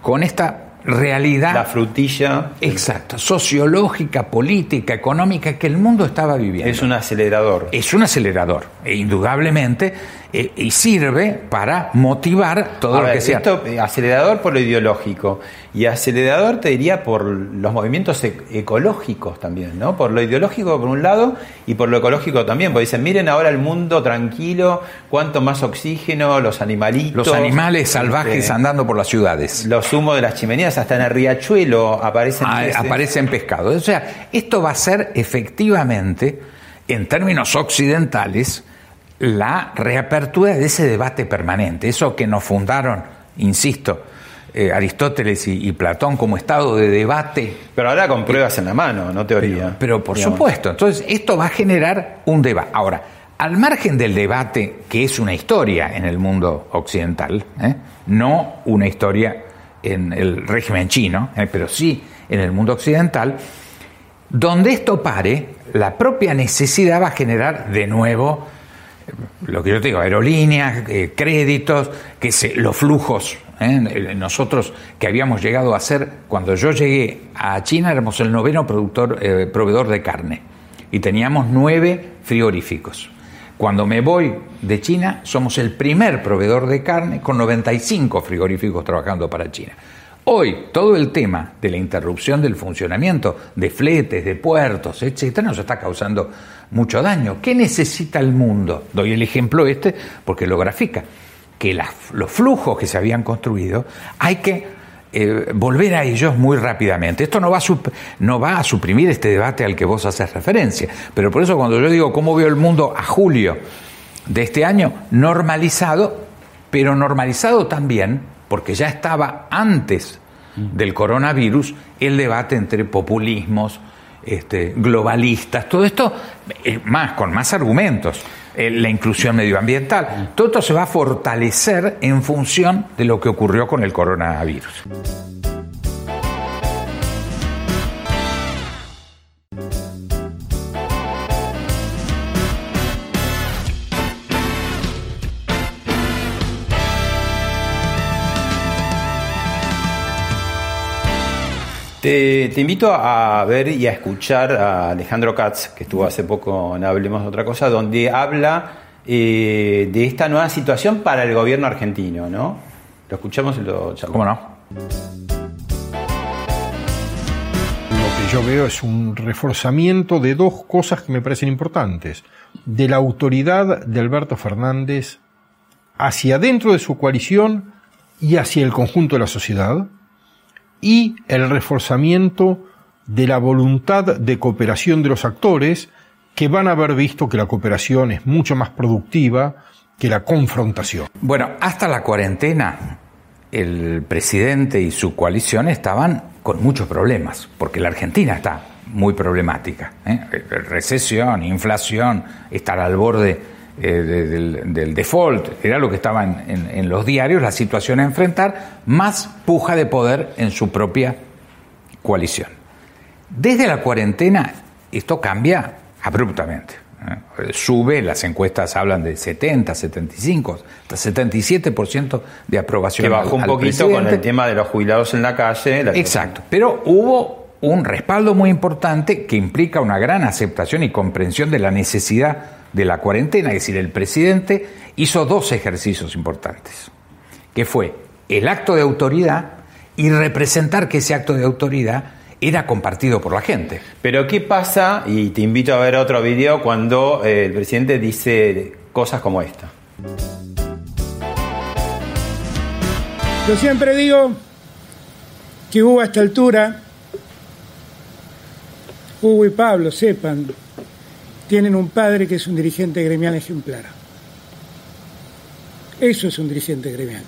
con esta realidad. La frutilla. Exacto, sociológica, política, económica que el mundo estaba viviendo. Es un acelerador. Es un acelerador, e indudablemente eh, y sirve para motivar todo lo que sea. Esto, eh, acelerador por lo ideológico y acelerador te diría por los movimientos e-, ecológicos también, ¿no? Por lo ideológico por un lado y por lo ecológico también, porque dicen, miren ahora el mundo tranquilo, cuánto más oxígeno, los animalitos. Los animales salvajes este, andando por las ciudades. Los humos de las chimeneas, hasta en el riachuelo aparecen. Ah, aparecen pescados. O sea, esto va a ser efectivamente, en términos occidentales, la reapertura de ese debate permanente, eso que nos fundaron, insisto, eh, Aristóteles y, Platón como estado de debate. Pero ahora con pruebas en la mano, no teoría. Pero, por supuesto, entonces esto va a generar un debate. Ahora, al margen del debate, que es una historia en el mundo occidental, ¿eh? no una historia en el régimen chino, ¿eh? pero sí en el mundo occidental, donde esto pare, la propia necesidad va a generar de nuevo lo que yo te digo, aerolíneas, eh, créditos, que se, los flujos. ¿eh? Nosotros que habíamos llegado a ser, cuando yo llegué a China, éramos el noveno productor, eh, proveedor de carne y teníamos nueve frigoríficos. Cuando me voy de China, somos el primer proveedor de carne con 95 frigoríficos trabajando para China. Hoy todo el tema de la interrupción del funcionamiento de fletes, de puertos, etcétera, nos está causando mucho daño. ¿Qué necesita el mundo? Doy el ejemplo este porque lo grafica. Que los flujos que se habían construido hay que eh, volver a ellos muy rápidamente. Esto no va, a no va a suprimir este debate al que vos haces referencia, pero por eso cuando yo digo cómo veo el mundo a julio de este año, normalizado, pero normalizado también porque ya estaba antes del coronavirus el debate entre populismos, este, globalistas, todo esto eh, más, con más argumentos, eh, la inclusión medioambiental, todo esto se va a fortalecer en función de lo que ocurrió con el coronavirus. Te, invito a ver y a escuchar a Alejandro Katz, que estuvo hace poco en Hablemos de otra cosa, donde habla eh, de esta nueva situación para el gobierno argentino, ¿no? Lo escuchamos y lo charlamos. ¿Cómo no? Lo que yo veo es un reforzamiento de dos cosas que me parecen importantes. De la autoridad de Alberto Fernández hacia dentro de su coalición y hacia el conjunto de la sociedad y el reforzamiento de la voluntad de cooperación de los actores que van a haber visto que la cooperación es mucho más productiva que la confrontación. Bueno, hasta la cuarentena el presidente y su coalición estaban con muchos problemas, porque la Argentina está muy problemática. ¿eh? Recesión, inflación, estar al borde eh, del, default, era lo que estaba en, los diarios, la situación a enfrentar, más puja de poder en su propia coalición. Desde la cuarentena esto cambia abruptamente. ¿eh? Sube, las encuestas hablan de 70, 75, hasta 77% de aprobación. Que bajó un poquito con el tema de los jubilados en la calle. Exacto, pero hubo un respaldo muy importante que implica una gran aceptación y comprensión de la necesidad de la cuarentena, es decir, el presidente hizo dos ejercicios importantes, que fue el acto de autoridad y representar que ese acto de autoridad era compartido por la gente. Pero ¿qué pasa? Y te invito a ver otro video cuando eh, el presidente dice cosas como esta. Yo siempre digo que Hugo a esta altura, Hugo y Pablo sepan tienen un padre que es un dirigente gremial ejemplar. Eso es un dirigente gremial.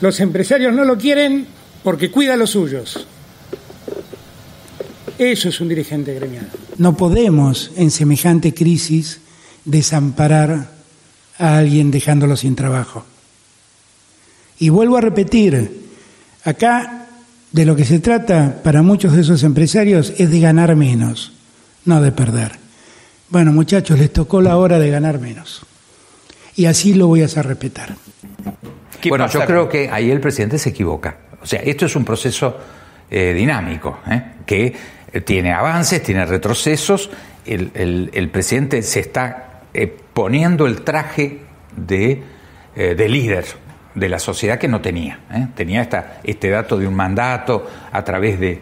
Los empresarios no lo quieren porque cuida a los suyos. Eso es un dirigente gremial. No podemos, en semejante crisis, desamparar a alguien dejándolo sin trabajo. Y vuelvo a repetir, acá de lo que se trata para muchos de esos empresarios es de ganar menos, no de perder. Bueno, muchachos, les tocó la hora de ganar menos. Y así lo voy a hacer respetar. Bueno, yo creo que ahí el presidente se equivoca. O sea, esto es un proceso eh, dinámico, ¿eh? que tiene avances, tiene retrocesos. El, presidente se está eh, poniendo el traje de, de líder de la sociedad que no tenía. ¿eh? Tenía esta, este dato de un mandato a través de,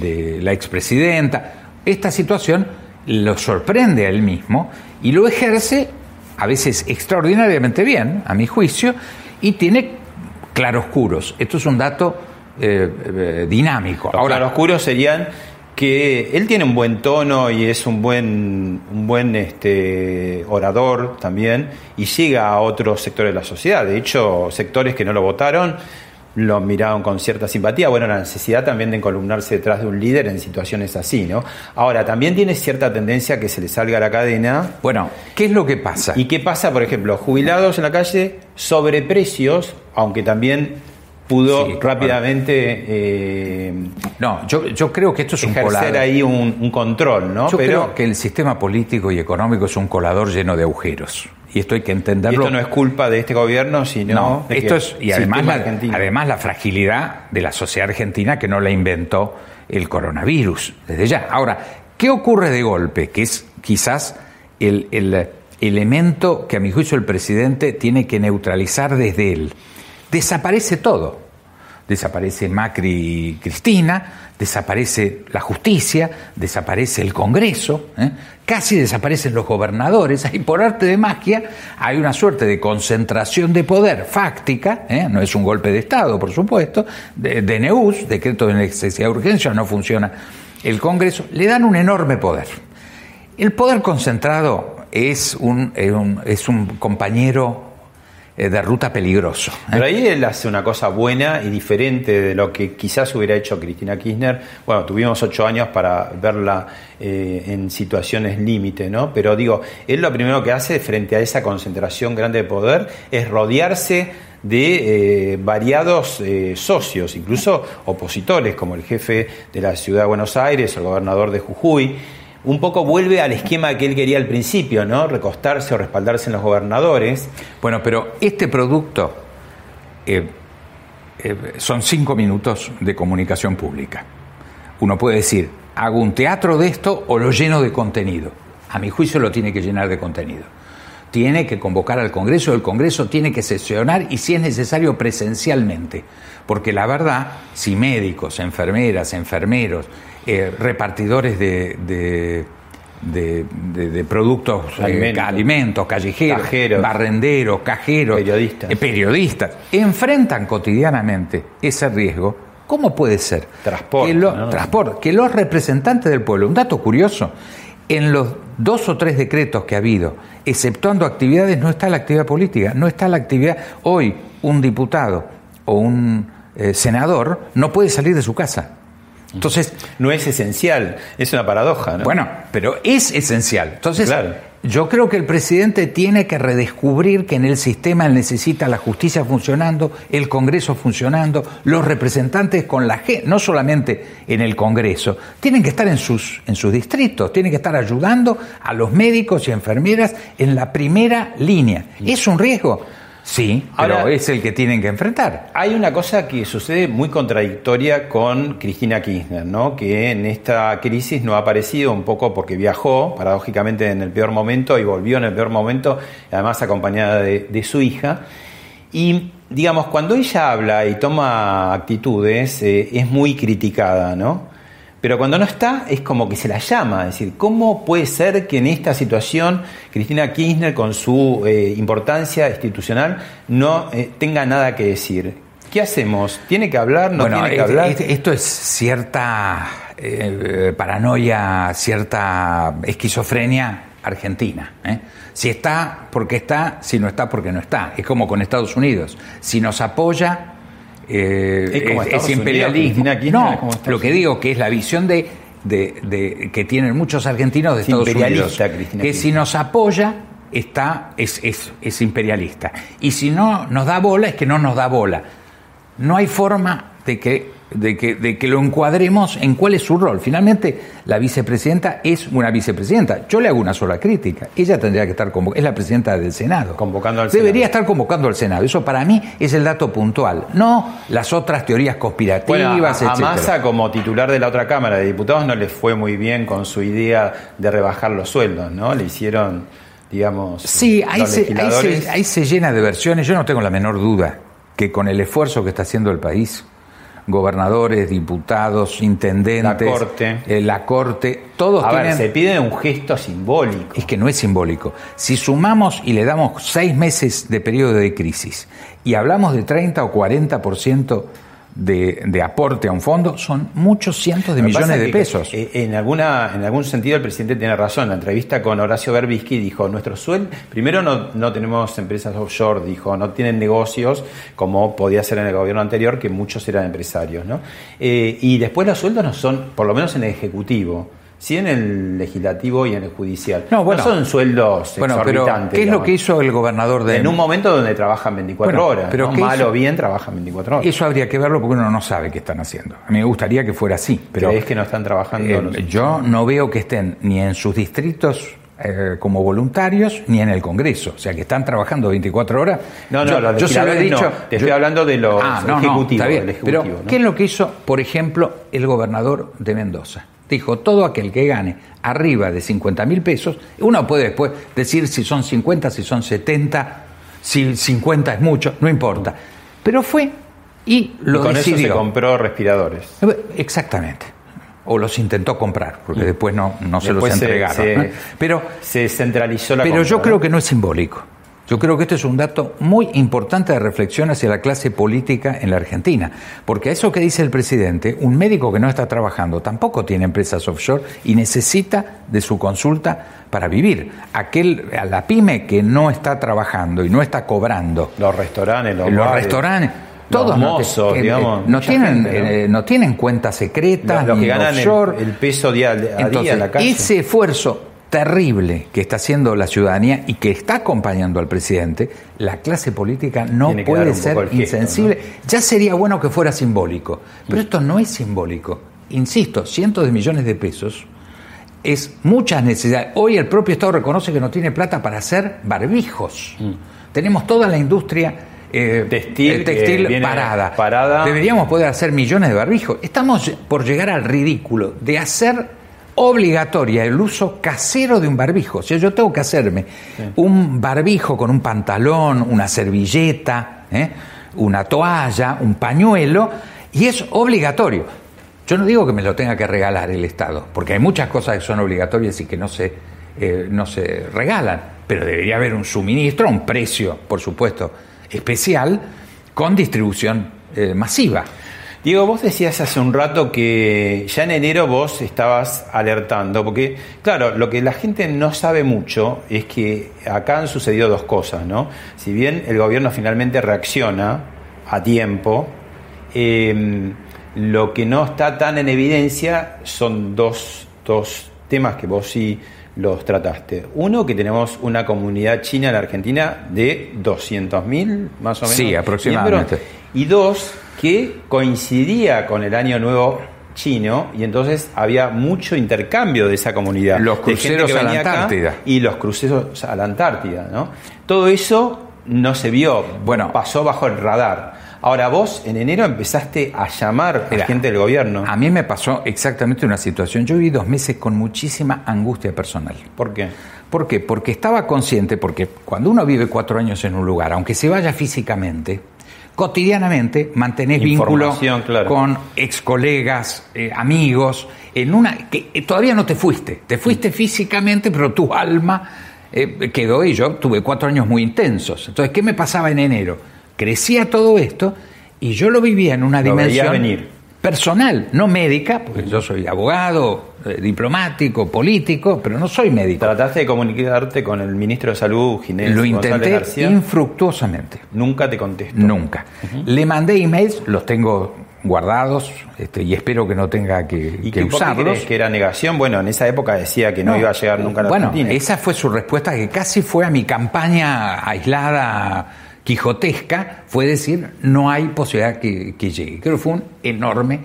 de la expresidenta. Esta situación lo sorprende a él mismo y lo ejerce a veces extraordinariamente bien, a mi juicio, y tiene claroscuros. Esto es un dato eh, eh, dinámico. Ahora, claroscuros serían que él tiene un buen tono y es un buen, un buen este, orador también y llega a otros sectores de la sociedad. De hecho, sectores que no lo votaron lo miraron con cierta simpatía. Bueno, la necesidad también de encolumnarse detrás de un líder en situaciones así, ¿no? Ahora, también tiene cierta tendencia a que se le salga la cadena. Bueno, ¿qué es lo que pasa? ¿Y qué pasa, por ejemplo, jubilados en la calle, sobreprecios, aunque también pudo Sí, rápidamente eh, No, yo, yo creo que esto es un ejercer colador. ahí un, un control, ¿no? Yo Pero creo que el sistema político y económico es un colador lleno de agujeros. Y esto hay que y entenderlo. esto no es culpa de este gobierno, sino No, de esto es, y además la, además la fragilidad de la sociedad argentina que no la inventó el coronavirus desde ya. Ahora, ¿qué ocurre de golpe? Que es quizás el, el elemento que a mi juicio el presidente tiene que neutralizar desde él. Desaparece todo. Desaparece Macri y Cristina, desaparece la justicia, desaparece el Congreso, ¿eh? casi desaparecen los gobernadores. Y por arte de magia hay una suerte de concentración de poder fáctica, ¿eh? no es un golpe de Estado, por supuesto, de, DNUs, decreto de necesidad de urgencia, no funciona el Congreso, le dan un enorme poder. El poder concentrado es un, es un, compañero de ruta peligroso. ¿eh? Pero ahí él hace una cosa buena y diferente de lo que quizás hubiera hecho Cristina Kirchner. Bueno, tuvimos ocho años para verla eh, en situaciones límite, ¿no? Pero digo, él lo primero que hace frente a esa concentración grande de poder es rodearse de eh, variados eh, socios, incluso opositores, como el jefe de la ciudad de Buenos Aires, el gobernador de Jujuy. Un poco vuelve al esquema que él quería al principio, ¿no? Recostarse o respaldarse en los gobernadores. Bueno, pero este producto eh, eh, son cinco minutos de comunicación pública. Uno puede decir, hago un teatro de esto o lo lleno de contenido. A mi juicio lo tiene que llenar de contenido. Tiene que convocar al Congreso, el Congreso tiene que sesionar y si es necesario presencialmente. Porque la verdad, si médicos, enfermeras, enfermeros, eh, repartidores de, de, de- de- de productos, eh, Alimentos. alimentos, callejeros, Cajeros. barrenderos, cajeros, Periodistas. eh, periodistas, enfrentan cotidianamente ese riesgo, ¿cómo puede ser? Transporte, que, lo- ¿no? transporte, que los representantes del pueblo, un dato curioso, en los dos o tres decretos que ha habido, exceptuando actividades, no está la actividad política, no está la actividad. Hoy un diputado o un eh, senador no puede salir de su casa. Entonces, No es esencial, es una paradoja, ¿no? bueno, pero es esencial. Entonces, Claro. yo creo que el presidente tiene que redescubrir que en el sistema necesita la justicia funcionando, el Congreso funcionando, los representantes con la gente, no solamente en el Congreso, tienen que estar en sus, en sus distritos, tienen que estar ayudando a los médicos y enfermeras en la primera línea. ¿Es un riesgo? Sí, pero Ahora- es el que tienen que enfrentar. Hay una cosa que sucede muy contradictoria con Cristina Kirchner, ¿no? que en esta crisis no ha aparecido un poco porque viajó, paradójicamente, en el peor momento y volvió en el peor momento, además acompañada de, de su hija. Y, digamos, cuando ella habla y toma actitudes, eh, es muy criticada, ¿no? Pero cuando no está, es como que se la llama. Es decir, ¿cómo puede ser que en esta situación Cristina Kirchner, con su eh, importancia institucional, no eh, tenga nada que decir? ¿Qué hacemos? ¿Tiene que hablar? ¿No bueno, tiene que hablar? esto es cierta eh, paranoia, cierta esquizofrenia argentina. ¿eh? Si está, porque está, si no está, porque no está. Es como con Estados Unidos. Si nos apoya, eh, Es es, imperialismo. Unidos, Cristina no, como lo que digo que es la visión de, de- de- que tienen muchos argentinos de Es Estados Unidos. imperialista, Cristina Que si nos apoya, está, es, es, es imperialista. Y si no nos da bola, es que no nos da bola. No hay forma de que, de que, de que lo encuadremos en cuál es su rol. Finalmente, la vicepresidenta es una vicepresidenta. Yo le hago una sola crítica. Ella tendría que estar como es la presidenta del Senado. Convocando al Debería Senado. estar convocando al Senado. Eso para mí es el dato puntual. No las otras teorías conspirativas, Bueno, a. Massa como titular de la otra Cámara de Diputados no le fue muy bien con su idea de rebajar los sueldos, ¿no? Le hicieron, digamos, Sí, ahí los se, ahí, se, ahí se llena de versiones. Yo no tengo la menor duda que con el esfuerzo que está haciendo el país, gobernadores, diputados, intendentes, La Corte. eh, la corte, todos A ver, tienen... se pide un gesto simbólico. Es que no es simbólico. Si sumamos y le damos seis meses de periodo de crisis y hablamos de 30 o 40% de, de aporte a un fondo, son muchos cientos de millones es de pesos. eh, En, alguna, en algún sentido el presidente tiene razón. La entrevista con Horacio Berbisky dijo, nuestro sueldo, primero no, no tenemos empresas offshore, dijo, no tienen negocios como podía ser en el gobierno anterior, que muchos eran empresarios. ¿no? Eh, y después los sueldos no son, por lo menos en el Ejecutivo, sí en el legislativo y en el judicial. No, bueno. son sueldos Bueno, pero exorbitantes. ¿qué es lo digamos. que hizo el gobernador de En un momento donde trabajan 24 Bueno, horas, pero ¿no? ¿qué mal o bien trabajan 24 horas. Eso habría que verlo porque uno no sabe qué están haciendo. A mí me gustaría que fuera así, pero ¿Crees que no están trabajando? eh, los- yo no veo que estén ni en sus distritos eh, como voluntarios ni en el Congreso, o sea que están trabajando 24 horas. No, no, yo, los yo se lo he legisladores no. dicho. Te estoy yo- hablando de los Ah, no, no, ejecutivos, está bien. ejecutivo, Pero ¿no? ¿qué es lo que hizo, por ejemplo, el gobernador de Mendoza? Dijo, todo aquel que gane arriba de 50 mil pesos, uno puede después decir si son 50, si son 70, si 50 es mucho, no importa. Pero fue y Y lo con decidió. eso se compró respiradores. Exactamente. O los intentó comprar, porque después no, no se los entregaron. se- ¿no? Pero, Se centralizó la pero compra, yo ¿no? creo que no es simbólico. Yo creo que este es un dato muy importante de reflexión hacia la clase política en la Argentina. Porque a eso que dice el presidente, un médico que no está trabajando tampoco tiene empresas offshore y necesita de su consulta para vivir. Aquel, a la pyme que no está trabajando y no está cobrando Los restaurantes, los, los bares, restaurantes, todos no, mozos, eh, eh, digamos, no tienen, gente, ¿no? eh, no tienen cuentas secretas, los, los ni que ganan el, offshore. el peso día, a día Entonces, en la calle. ese esfuerzo terrible que está haciendo la ciudadanía y que está acompañando al presidente, la clase política no puede ser gesto, insensible. Ya sería bueno que fuera simbólico, pero esto no es simbólico. Insisto, cientos de millones de pesos es muchas necesidades. Hoy el propio Estado reconoce que no tiene plata para hacer barbijos. Tenemos toda la industria eh, Mm. Textil eh, parada. Deberíamos poder hacer millones de barbijos. Estamos por llegar al ridículo de hacer obligatoria el uso casero de un barbijo. O sea, yo tengo que hacerme un barbijo con un pantalón, una servilleta, ¿eh? una toalla, un pañuelo, y es obligatorio. Yo no digo que me lo tenga que regalar el Estado, porque hay muchas cosas que son obligatorias y que no se, eh, no se regalan, pero debería haber un suministro, un precio, por supuesto, especial, con distribución eh, masiva. Diego, vos decías hace un rato que ya en enero vos estabas alertando, porque claro, lo que la gente no sabe mucho es que acá han sucedido dos cosas, ¿no? Si bien el gobierno finalmente reacciona a tiempo, eh, lo que no está tan en evidencia son dos, dos temas que vos sí los trataste. Uno, que tenemos una comunidad china en la Argentina de 200.000 más o menos. Sí, aproximadamente. miembros. Y dos, que coincidía con el Año Nuevo chino y entonces había mucho intercambio de esa comunidad. Los de gente cruceros a la acá Antártida. Y los cruceros a la Antártida, ¿no? Todo eso no se vio, Bueno. pasó bajo el radar. Ahora vos en enero empezaste a llamar a gente del gobierno. A mí me pasó exactamente una situación. Yo viví dos meses con muchísima angustia personal. ¿Por qué? ¿Por qué? Porque estaba consciente, porque cuando uno vive cuatro años en un lugar, aunque se vaya físicamente, cotidianamente mantenés vínculo claro. con ex colegas, eh, amigos, en una que eh, todavía no te fuiste, te fuiste físicamente, pero tu alma eh, quedó y yo tuve cuatro años muy intensos. Entonces, ¿qué me pasaba en enero? Crecía todo esto y yo lo vivía en una Lo dimensión venir. personal, no médica, porque yo soy abogado, eh, diplomático, político, pero no soy médico. Trataste de comunicarte con el ministro de Salud, Ginés Lo intenté infructuosamente. Nunca te contestó. Nunca. Le mandé emails, los tengo guardados este, y espero que no tenga que, ¿Y que usarlos. crees que era negación? Bueno, en esa época decía que no, iba a llegar nunca a la bueno, Argentina. esa fue su respuesta que casi fue a mi campaña aislada quijotesca, fue decir, no hay posibilidad que, que llegue. Creo que fue un enorme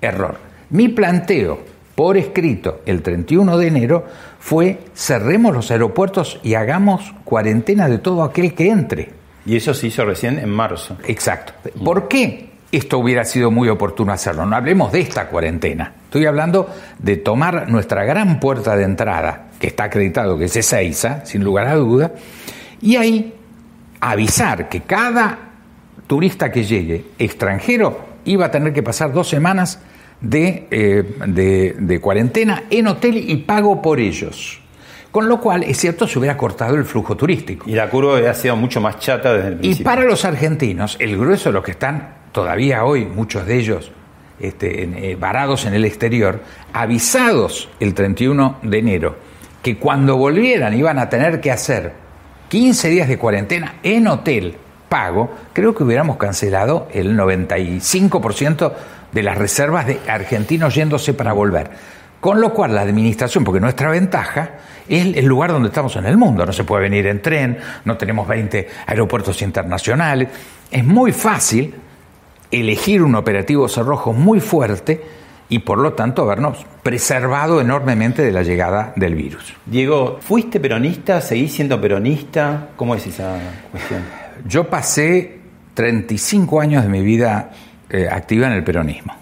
error. Mi planteo por escrito el 31 de enero fue cerremos los aeropuertos y hagamos cuarentena de todo aquel que entre. Y eso se hizo recién en marzo. Exacto. ¿Por qué esto hubiera sido muy oportuno hacerlo? No hablemos de esta cuarentena. Estoy hablando de tomar nuestra gran puerta de entrada, que está acreditado que es Ezeiza, sin lugar a duda, y ahí avisar que cada turista que llegue extranjero iba a tener que pasar dos semanas de, eh, de- de cuarentena en hotel y pago por ellos. Con lo cual, es cierto, se hubiera cortado el flujo turístico. Y la curva ha sido mucho más chata desde el Y principio. para los argentinos, el grueso de los que están todavía hoy, muchos de ellos este, en- eh, varados en el exterior, avisados el 31 de enero, que cuando volvieran iban a tener que hacer 15 días de cuarentena en hotel pago, creo que hubiéramos cancelado el 95% de las reservas de argentinos yéndose para volver. Con lo cual la administración, porque nuestra ventaja es el lugar donde estamos en el mundo, no se puede venir en tren, no tenemos 20 aeropuertos internacionales, es muy fácil elegir un operativo cerrojo muy fuerte y por lo tanto habernos preservado enormemente de la llegada del virus. Diego, ¿fuiste peronista? ¿Seguís siendo peronista? ¿Cómo es esa cuestión? Yo pasé 35 años de mi vida eh, activa en el peronismo,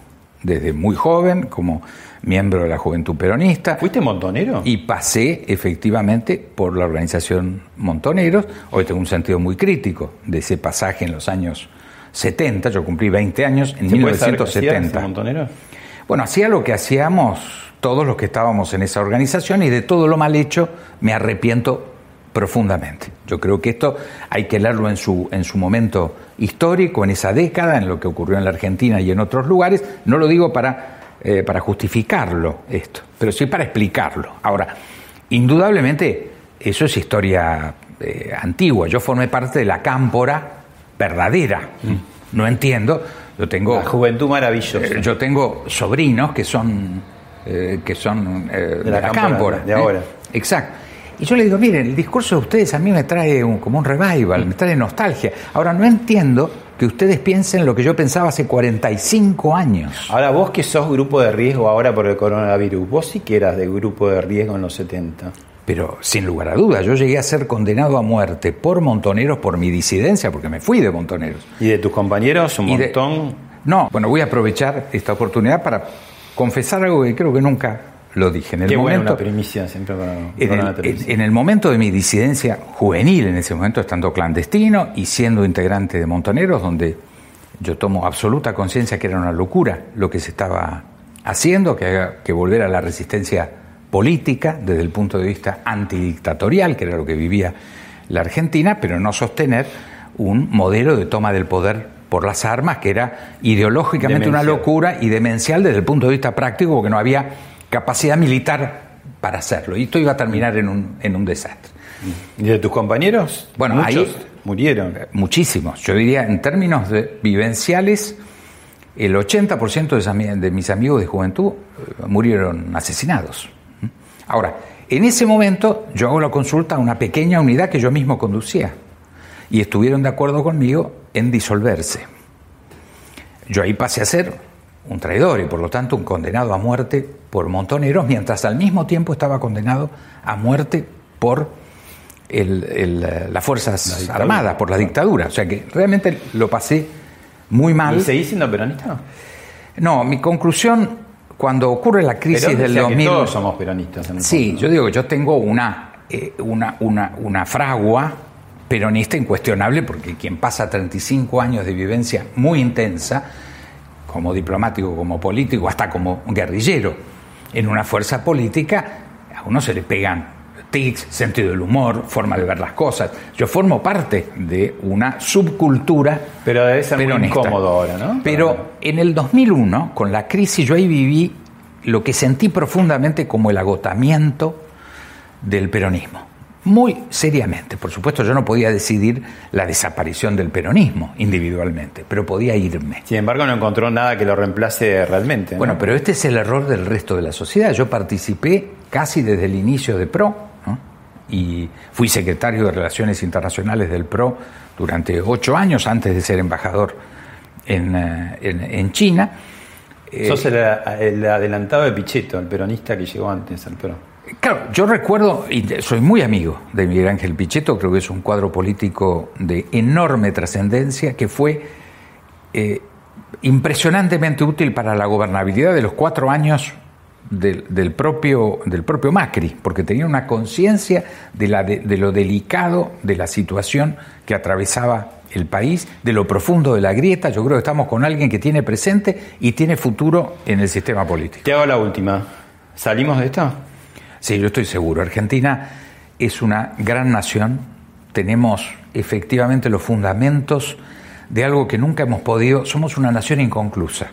desde muy joven como miembro de la Juventud Peronista. ¿Fuiste montonero? Y pasé efectivamente por la organización Montoneros. Hoy tengo un sentido muy crítico de ese pasaje en los años 70. Yo cumplí 20 años en 1970. montonero? Bueno, hacía lo que hacíamos todos los que estábamos en esa organización y de todo lo mal hecho me arrepiento profundamente. Yo creo que esto hay que leerlo en su, en su momento histórico, en esa década, en lo que ocurrió en la Argentina y en otros lugares. No lo digo para eh, para justificarlo esto, pero sí para explicarlo. Ahora, indudablemente eso es historia eh, antigua. Yo formé parte de la cámpora verdadera. Mm. No entiendo. Yo tengo la juventud maravillosa. Eh, yo tengo sobrinos que son que son de la, cámpora, de ahora. Exacto. Y yo le digo, miren, el discurso de ustedes a mí me trae como un revival, me trae nostalgia. Ahora no entiendo que ustedes piensen lo que yo pensaba hace 45 años. Ahora, vos que sos grupo de riesgo ahora por el coronavirus, vos sí que eras de grupo de riesgo en los 70. Pero sin lugar a dudas, yo llegué a ser condenado a muerte por montoneros por mi disidencia, porque me fui de montoneros. ¿Y de tus compañeros un montón? No, bueno, voy a aprovechar esta oportunidad para confesar algo que creo que nunca lo dije. En el momento, primicia siempre en, el, momento de mi disidencia juvenil, en ese momento estando clandestino y siendo integrante de Montoneros, donde yo tomo absoluta conciencia que era una locura lo que se estaba haciendo, que había que volver a la resistencia política desde el punto de vista antidictatorial, que era lo que vivía la Argentina, pero no sostener un modelo de toma del poder por las armas que era ideológicamente una locura y demencial desde el punto de vista práctico, porque no había capacidad militar para hacerlo. Y esto iba a terminar en un, en un desastre. ¿Y de tus compañeros? Bueno, Muchos ahí murieron. Eh, muchísimos. Yo diría, en términos de vivenciales, el 80% de, mis amigos de juventud eh, murieron asesinados. Ahora, en ese momento yo hago la consulta a una pequeña unidad que yo mismo conducía y estuvieron de acuerdo conmigo en disolverse. Yo ahí pasé a ser un traidor y por lo tanto un condenado a muerte por Montoneros, mientras al mismo tiempo estaba condenado a muerte por las Fuerzas Armadas, por la dictadura. O sea que realmente lo pasé muy mal. ¿Y seguís siendo peronista? No, mi conclusión, cuando ocurre la crisis del 2000... todos somos peronistas. En sí, yo digo que yo tengo una, eh, una, una, una fragua peronista incuestionable, porque quien pasa 35 años de vivencia muy intensa, como diplomático, como político, hasta como guerrillero en una fuerza política, a uno se le pegan tics, sentido del humor, forma de ver las cosas. Yo formo parte de una subcultura Pero debe ser muy incómodo ahora, ¿no? Pero en el 2001, con la crisis, yo ahí viví lo que sentí profundamente como el agotamiento del peronismo muy seriamente. Por supuesto, yo no podía decidir la desaparición del peronismo individualmente, pero podía irme. Sin embargo, no encontró nada que lo reemplace realmente. Bueno, pero este es el error del resto de la sociedad. Yo participé casi desde el inicio de PRO y fui secretario de Relaciones Internacionales del PRO durante ocho años antes de ser embajador en, eh, en, China. Sos el, el adelantado de Pichetto, el peronista que llegó antes al PRO. Claro, yo recuerdo, y soy muy amigo de Miguel Ángel Pichetto, creo que es un cuadro político de enorme trascendencia que fue eh, impresionantemente útil para la gobernabilidad de los cuatro años del, propio, del propio Macri, porque tenía una conciencia de, de lo delicado de la situación que atravesaba el país, de lo profundo de la grieta. Yo creo que estamos con alguien que tiene presente y tiene futuro en el sistema político. Te hago la última. ¿Salimos de esta? Sí, yo estoy seguro. Argentina es una gran nación. Tenemos efectivamente los fundamentos de algo que nunca hemos podido. Somos una nación inconclusa,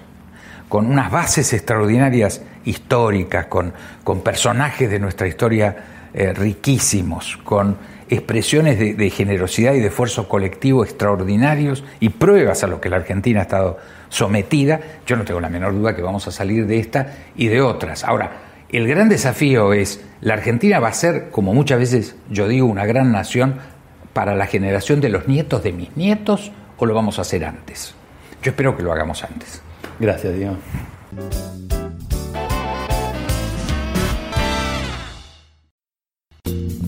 con unas bases extraordinarias históricas, con, con personajes de nuestra historia eh, riquísimos, con expresiones de, generosidad y de esfuerzo colectivo extraordinarios y pruebas a lo que la Argentina ha estado sometida. Yo no tengo la menor duda que vamos a salir de esta y de otras. Ahora, El gran desafío es, la Argentina va a ser, como muchas veces yo digo, una gran nación para la generación de los nietos de mis nietos o lo vamos a hacer antes. Yo espero que lo hagamos antes. Gracias, Diego.